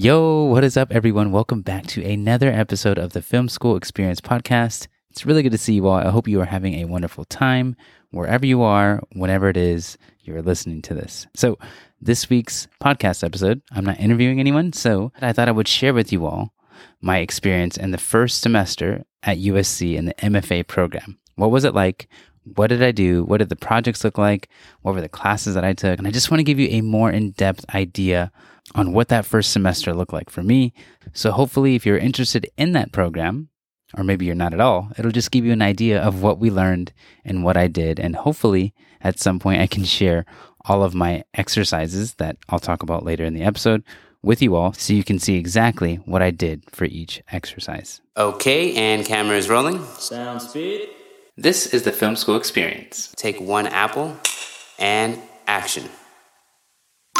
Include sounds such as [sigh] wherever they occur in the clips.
Yo, what is up, everyone? Welcome back to another episode of the Film School Experience podcast. It's really good to see you all. I hope you are having a wonderful time wherever you are, whenever it is you're listening to this. So, this week's podcast episode, I'm not interviewing anyone, so I thought I would share with you all my experience in the first semester at USC in the MFA program. What was it like? What did I do? What did the projects look like? What were the classes that I took? And I just want to give you a more in depth idea on what that first semester looked like for me. So hopefully, if you're interested in that program, or maybe you're not at all, it'll just give you an idea of what we learned and what I did. And hopefully, at some point, I can share all of my exercises that I'll talk about later in the episode with you all so you can see exactly what I did for each exercise. Okay, and camera is rolling. Sound speed. This is the film school experience. Take one apple and action.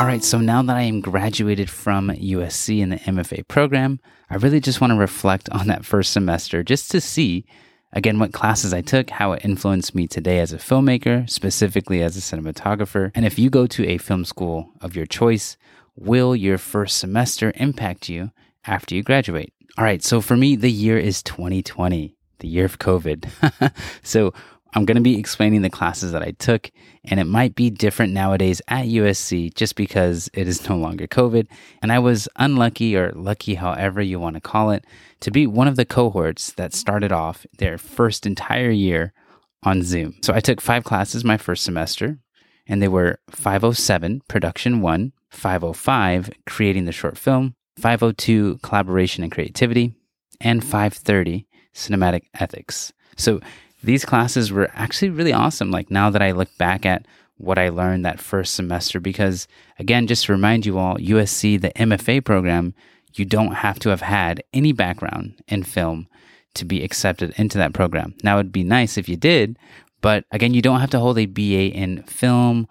All right, so now that I am graduated from USC in the MFA program, I really just want to reflect on that first semester just to see, again, what classes I took, how it influenced me today as a filmmaker, specifically as a cinematographer. And if you go to a film school of your choice, will your first semester impact you after you graduate? All right, so for me, the year is 2020, the year of COVID. [laughs] so I'm going to be explaining the classes that I took, and it might be different nowadays at USC just because it is [laughs] no longer COVID. And I was unlucky or lucky, however you want to call it, to be one of the cohorts that started off their first entire year on Zoom. So I took five classes my first semester, and they were 507 Production 1, 505 Creating the Short Film, 502 Collaboration and Creativity, and 530 Cinematic Ethics. So these classes were actually really awesome. Like now that I look back at what I learned that first semester, because again, just to remind you all, USC, the MFA program, you don't have to have had any background in film to be accepted into that program. Now, it'd be nice if you did, but again, you don't have to hold a BA in film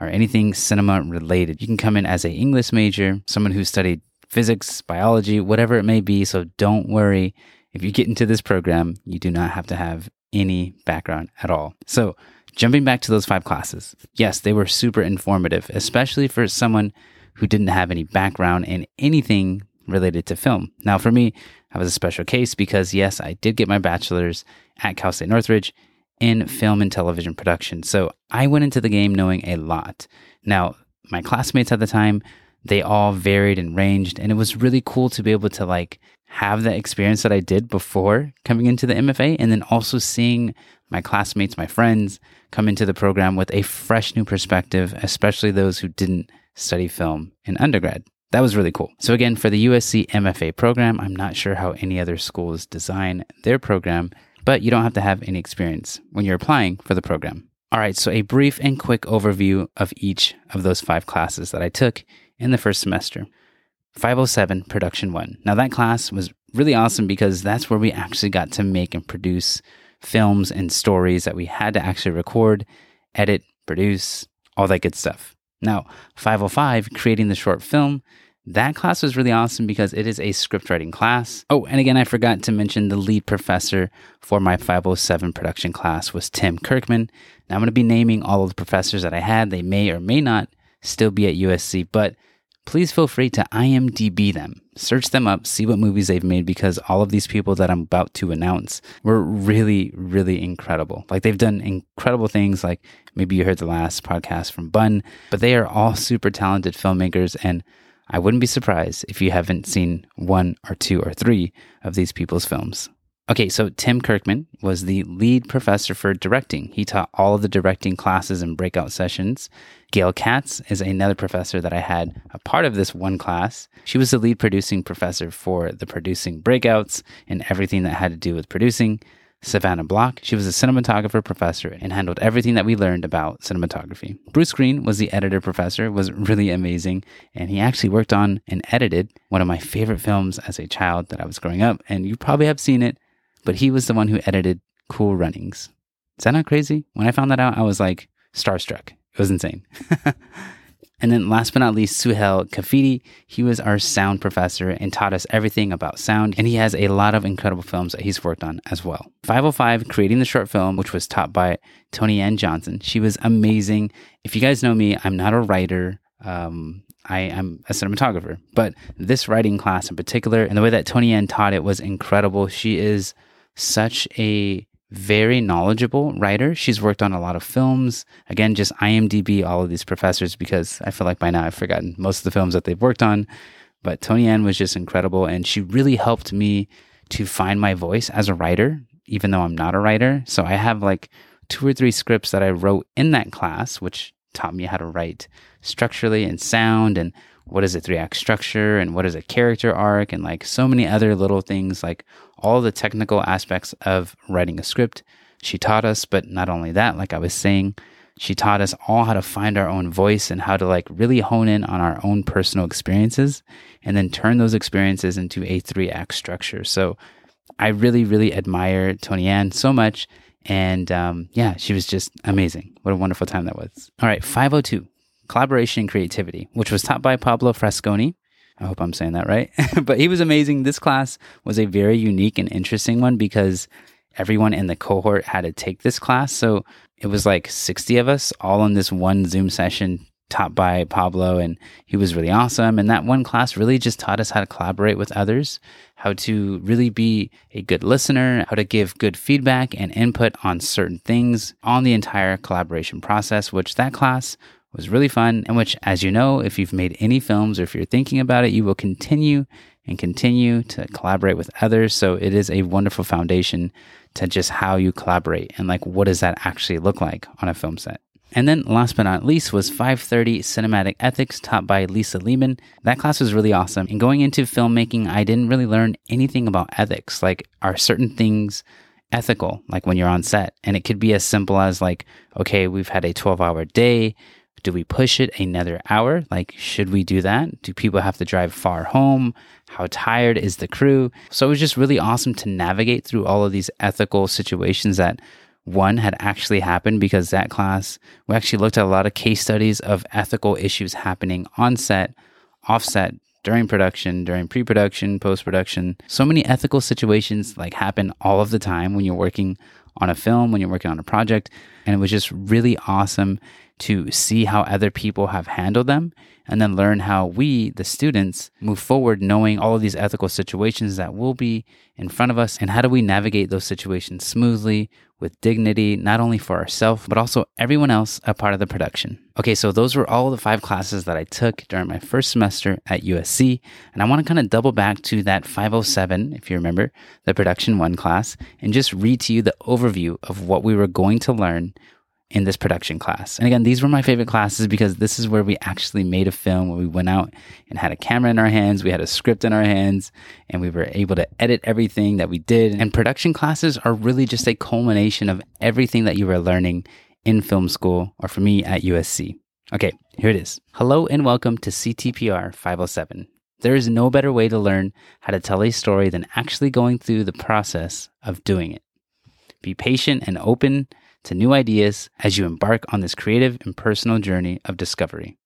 or anything cinema related. You can come in as a English major, someone who studied physics, biology, whatever it may be. So don't worry. If you get into this program, you do not have to have any background at all. So, jumping back to those five classes, yes, they were super informative, especially for someone who didn't have any background in anything related to film. Now, for me, I was a special case because, yes, I did get my bachelor's at Cal State Northridge in film and television production. So, I went into the game knowing a lot. Now, my classmates at the time, they all varied and ranged, and it was really cool to be able to like have that experience that I did before coming into the MFA and then also seeing my classmates, my friends come into the program with a fresh new perspective, especially those who didn't study film in undergrad. That was really cool. So, again, for the USC MFA program, I'm not sure how any other schools design their program, but you don't have to have any experience when you're applying for the program. All right, so a brief and quick overview of each of those five classes that I took in the first semester. 507 Production 1. Now, that class was really awesome because that's where we actually got to make and produce films and stories that we had to actually record, edit, produce, all that good stuff. Now, 505, creating the short film, that class was really awesome because it is a script writing class. Oh, and again, I forgot to mention the lead professor for my 507 production class was Tim Kirkman. Now, I'm going to be naming all of the professors that I had. They may or may not still be at USC, but please feel free to IMDb them. Search them up, see what movies they've made because all of these people that I'm about to announce were really, really incredible. Like they've done incredible things, like maybe you heard the last podcast from Bun, but they are all super talented filmmakers. And I wouldn't be surprised if you haven't seen one or two or three of these people's films. Okay, so Tim Kirkman was the lead professor for directing. He taught all of the directing classes and breakout sessions. Gail Katz is another professor that I had a part of this one class. She was the lead producing professor for the producing breakouts and everything that had to do with producing. Savannah Block, she was a cinematographer professor and handled everything that we learned about cinematography. Bruce Green was the editor professor, was really amazing, and he actually worked on and edited one of my favorite films as a child that I was growing up, and you probably have seen it but he was the one who edited Cool Runnings. Is that not crazy? When I found that out, I was like starstruck. It was insane. [laughs] and then last but not least, Suhail Kafity. He was our sound professor and taught us everything about sound. And he has a lot of incredible films that he's worked on as well. 505, creating the short film, which was taught by Toni Ann Johnson. She was amazing. If you guys know me, I'm not a writer. Um, I am a cinematographer. But this writing class in particular, and the way that Toni Ann taught it was incredible. She is such a very knowledgeable writer. She's worked on a lot of films. Again, just IMDb all of these professors because I feel like by now I've forgotten most of the films that they've worked on. But Toni Ann was just incredible and she really helped me to find my voice as a writer, even though I'm not a writer. So I have like two or three scripts that I wrote in that class, which taught me how to write structurally and sound and what is a three act structure and what is a character arc and like so many other little things like all the technical aspects of writing a script. She taught us but not only that like i was saying she taught us all how to find our own voice and how to like really hone in on our own personal experiences and then turn those experiences into a three act structure. So i really really admire toni ann so much and um, yeah she was just amazing. What a wonderful time that was. All right 502 collaboration and creativity, which was taught by Pablo Frasconi. I hope I'm saying that right. [laughs] but he was amazing. This class was a very unique and interesting one because everyone in the cohort had to take this class. So it was like 60 of us all in this one Zoom session taught by Pablo, and he was really awesome. And that one class really just taught us how to collaborate with others, how to really be a good listener, how to give good feedback and input on certain things on the entire collaboration process, which that class was really fun, and which, as you know, if you've made any films or if you're thinking about it, you will continue and continue to collaborate with others. So it is a wonderful foundation to just how you collaborate and like what does that actually look like on a film set. And then last but not least was 530 Cinematic Ethics taught by Lisa Leeman. That class was really awesome. And going into filmmaking, I didn't really learn anything about ethics. Like, are certain things ethical, like when you're on set? And it could be as simple as, like, okay, we've had a 12 hour day do we push it another hour? Like, should we do that? Do people have to drive far home? How tired is the crew? So it was just really awesome to navigate through all of these ethical situations that one had actually happened because that class, we actually looked at a lot of case studies of ethical issues happening on set, offset, during production, during pre production, post production. So many ethical situations like happen all of the time when you're working on a film, when you're working on a project. And it was just really awesome to see how other people have handled them and then learn how we, the students, move forward knowing all of these ethical situations that will be in front of us and how do we navigate those situations smoothly with dignity, not only for ourselves, but also everyone else a part of the production. Okay, so those were all the five classes that I took during my first semester at USC. And I want to kind of double back to that 507, if you remember, the production one class, and just read to you the overview of what we were going to learn in this production class. And again, these were my favorite classes because this is where we actually made a film where we went out and had a camera in our hands, we had a script in our hands, and we were able to edit everything that we did. And production classes are really just a culmination of everything that you were learning in film school or for me at USC. Okay, here it is. Hello and welcome to CTPR 507. There is no better way to learn how to tell a story than actually going through the process of doing it. Be patient and open to new ideas as you embark on this creative and personal journey of discovery.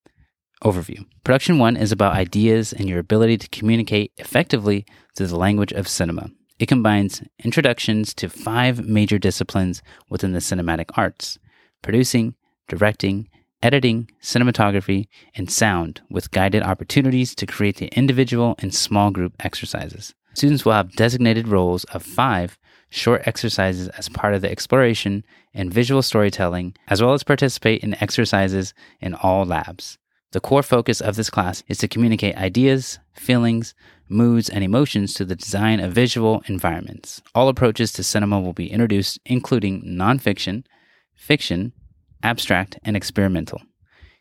Overview Production 1 is about ideas and your ability to communicate effectively through the language of cinema. It combines introductions to five major disciplines within the cinematic arts producing, directing, editing, cinematography, and sound with guided opportunities to create the individual and small group exercises. Students will have designated roles of five short exercises as part of the exploration and visual storytelling, as well as participate in exercises in all labs. The core focus of this class is to communicate ideas, feelings, moods, and emotions to the design of visual environments. All approaches to cinema will be introduced, including nonfiction, fiction, abstract, and experimental.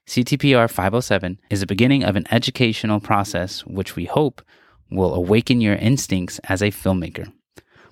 CTPR 507 is the beginning of an educational process which we hope will awaken your instincts as a filmmaker.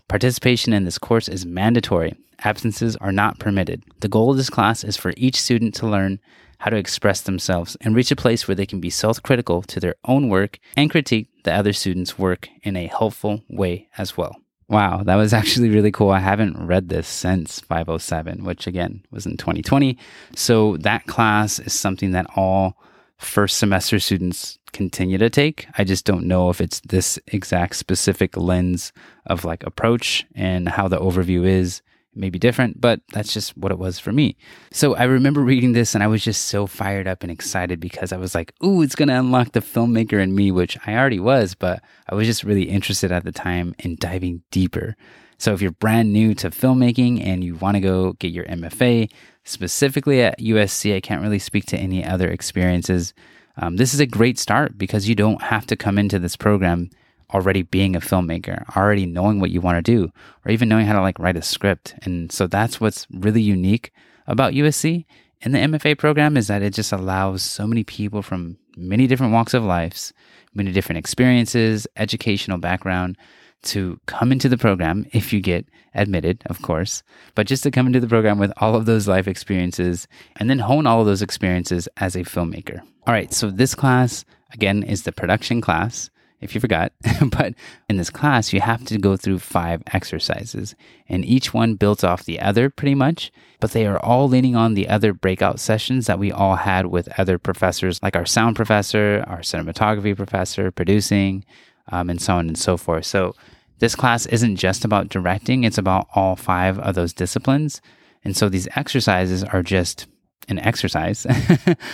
Participation in this course is mandatory. Absences are not permitted. The goal of this class is for each student to learn how to express themselves and reach a place where they can be self critical to their own work and critique the other students' work in a helpful way as well. Wow, that was [laughs] actually really cool. I haven't read this since 507, which again was in 2020. So that class is something that all first semester students continue to take. I just don't know if it's this exact specific lens of like approach and how the overview is may be different, but that's just what it was for me. So I remember reading this and I was just so fired up and excited because I was like, ooh, it's going to unlock the filmmaker in me, which I already was, but I was just really interested at the time in diving deeper. So if you're brand new to filmmaking and you want to go get your MFA, specifically at USC, I can't really speak to any other experiences. Um, this is a great start because you don't have to come into this program already being a filmmaker, already knowing what you want to do, or even knowing how to like write a script. And so that's what's really unique about USC in the MFA program is that it just allows so many people from many different walks of lives, many different experiences, educational background to come into the program if you get admitted, of course, but just to come into the program with all of those life experiences and then hone all of those experiences as a filmmaker. All right, so this class, again, is the production class if you forgot. [laughs] but in this class, you have to go through five exercises, and each one builds off the other pretty much. But they are all leaning on the other breakout sessions that we all had with other professors, like our sound professor, our cinematography professor, producing, um, and so on and so forth. So this class isn't just about directing, it's about all five of those disciplines. And so these exercises are just an exercise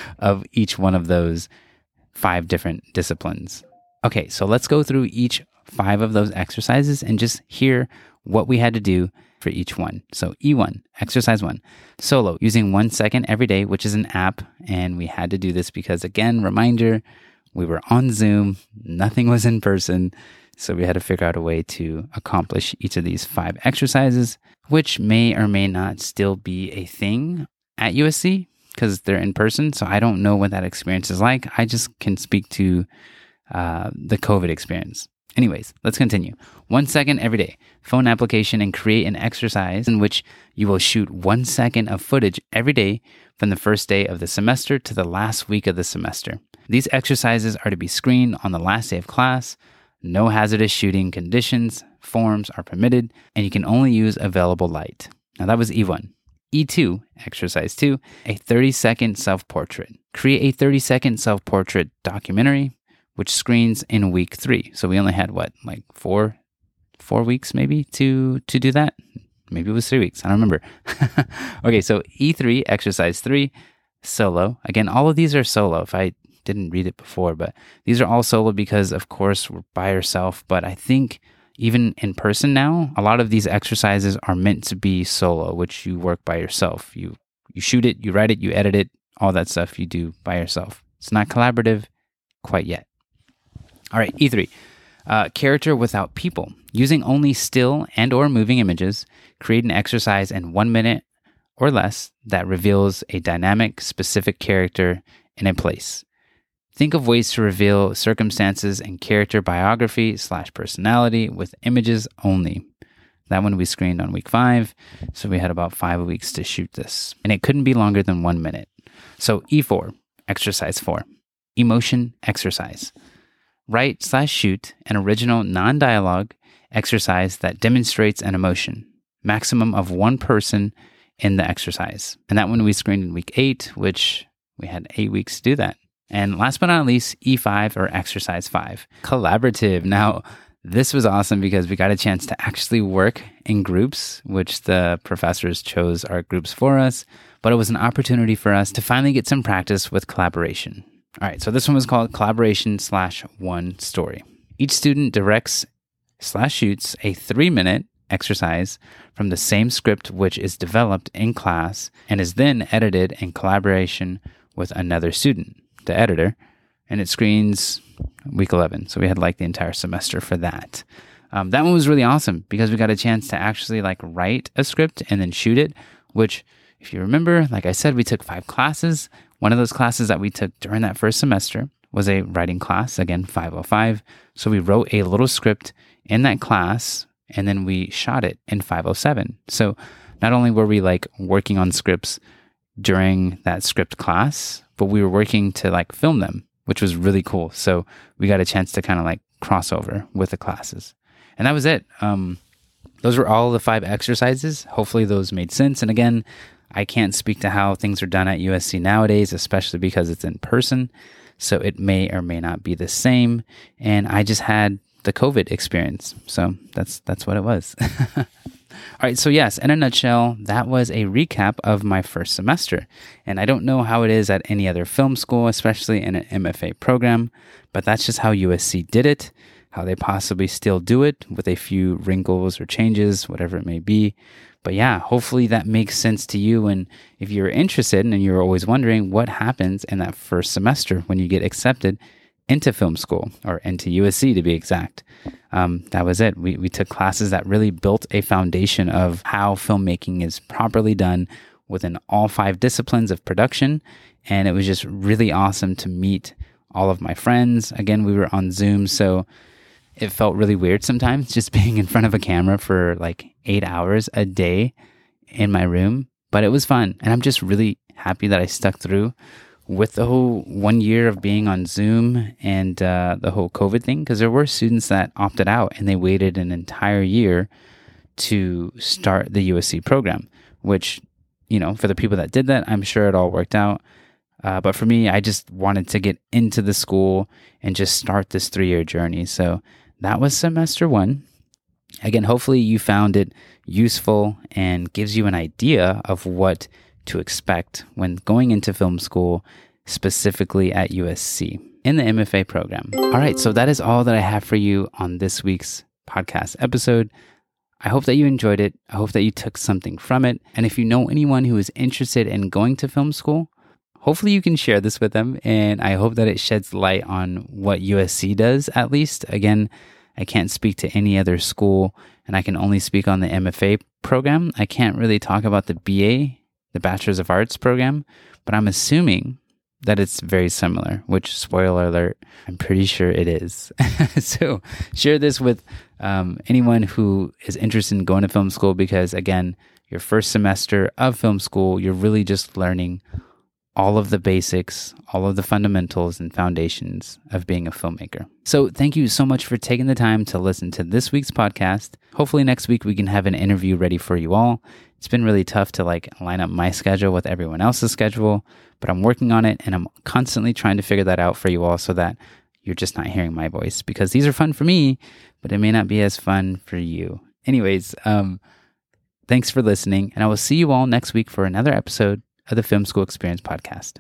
[laughs] of each one of those five different disciplines. Okay, so let's go through each five of those exercises and just hear what we had to do for each one. So, E1, exercise one, solo, using one second every day, which is an app. And we had to do this because, again, reminder, we were on Zoom, nothing was in person. So we had to figure out a way to accomplish each of these five exercises, which may or may not still be a thing at USC because they're in person. So I don't know what that experience is like. I just can speak to uh, the COVID experience. Anyways, let's continue. One second every day, phone application, and create an exercise in which you will shoot one second of footage every day from the first day of the semester to the last week of the semester. These exercises are to be screened on the last day of class. No hazardous shooting conditions, forms are permitted, and you can only use available light. Now that was E1. E2, exercise 2, a 30 second self portrait. Create a 30 second self portrait documentary, which screens in week three. So we only had what, like four, four weeks maybe to to do that. Maybe it was three weeks. I don't remember. [laughs] okay, so E3, exercise three, solo. Again, all of these are solo. If I didn't read it before, but these are all solo because, of course, we're by yourself. But I think even in person now, a lot of these exercises are meant to be solo, which you work by yourself. You you shoot it, you write it, you edit it, all that stuff you do by yourself. It's not collaborative quite yet. All right, E3. Uh, character without people. Using only still and or moving images, create an exercise in one minute or less that reveals a dynamic, specific character in a place. Think of ways to reveal circumstances and character biography slash personality with images only. That one we screened on week five, so we had about five weeks to shoot this. And it couldn't be longer than one minute. So E4, exercise four, emotion exercise. Write slash shoot an original non dialogue exercise that demonstrates an emotion, maximum of one person in the exercise. And that one we screened in week eight, which we had eight weeks to do that. And last but not least, E5 or exercise five, collaborative. Now, this was awesome because we got a chance to actually work in groups, which the professors chose our groups for us. But it was an opportunity for us to finally get some practice with collaboration. All right, so this one was called collaboration slash one story. Each student directs slash shoots a three minute exercise from the same script which is developed in class and is then edited in collaboration with another student the editor, and it screens week 11. So we had like the entire semester for that. Um, that one was really awesome because we got a chance to actually like write a script and then shoot it, which, if you remember, like I said, we took five classes. One of those classes that we took during that first semester was a writing class, again, 505. So we wrote a little script in that class and then we shot it in 507. So not only were we like working on scripts during that script class, but we were working to like film them, which was really cool. So we got a chance to kind of like cross over with the classes. And that was it. Um, those were all the five exercises. Hopefully, those made sense. And again, I can't speak to how things are done at USC nowadays, especially because it's in person. So it may or may not be the same. And I just had the COVID experience. So that's that's what it was. [laughs] right, so yes, in a nutshell, that was a recap of my first semester. And I don't know how it is at any other film school, especially in an MFA program, but that's just how USC did it, how they possibly still do it with a few wrinkles or changes, whatever it may be. But yeah, hopefully that makes sense to you. And if you're interested and you're always wondering what happens in that first semester when you get accepted into film school or into USC to be exact, um, that was it. We, we took classes that really built a foundation of how filmmaking is properly done within all five disciplines of production. And it was just really awesome to meet all of my friends. Again, we were on Zoom, so it felt really weird sometimes [laughs] just being in front of a camera for like eight hours a day in my room, but it was fun. And I'm just really happy that I stuck through with the whole one year of being on Zoom and uh, the whole COVID thing, because there were students that opted out and they waited an entire year to start the USC program, which, you know, for the people that did that, I'm sure it all worked out. Uh, but for me, I just wanted to get into the school and just start this three year journey. So that was semester one. Again, hopefully you found it useful and gives you an idea of what to expect when going into film school, specifically at USC in the MFA program. All right, so that is all that I have for you on this week's podcast episode. I hope that you enjoyed it. I hope that you took something from it. And if you know anyone who is interested in going to film school, hopefully you can share this with them. And I hope that it sheds light on what USC does, at least. Again, I can't speak to any other school, and I can only speak on the MFA program. I can't really talk about the BA, the Bachelor's of Arts program, but I'm assuming that it's very similar, which, spoiler alert, I'm pretty sure it is. [laughs] so share this with um, anyone who is interested in going to film school because, again, your first semester of film school, you're really just learning all of the basics, all of the fundamentals and foundations of being a filmmaker. So, thank you so much for taking the time to listen to this week's podcast. Hopefully, next week we can have an interview ready for you all. It's been really tough to like line up my schedule with everyone else's schedule, but I'm working on it and I'm constantly trying to figure that out for you all so that you're just not hearing my voice because these are fun for me, but it may not be as fun for you. Anyways, um, thanks for listening, and I will see you all next week for another episode of the Film School Experience podcast.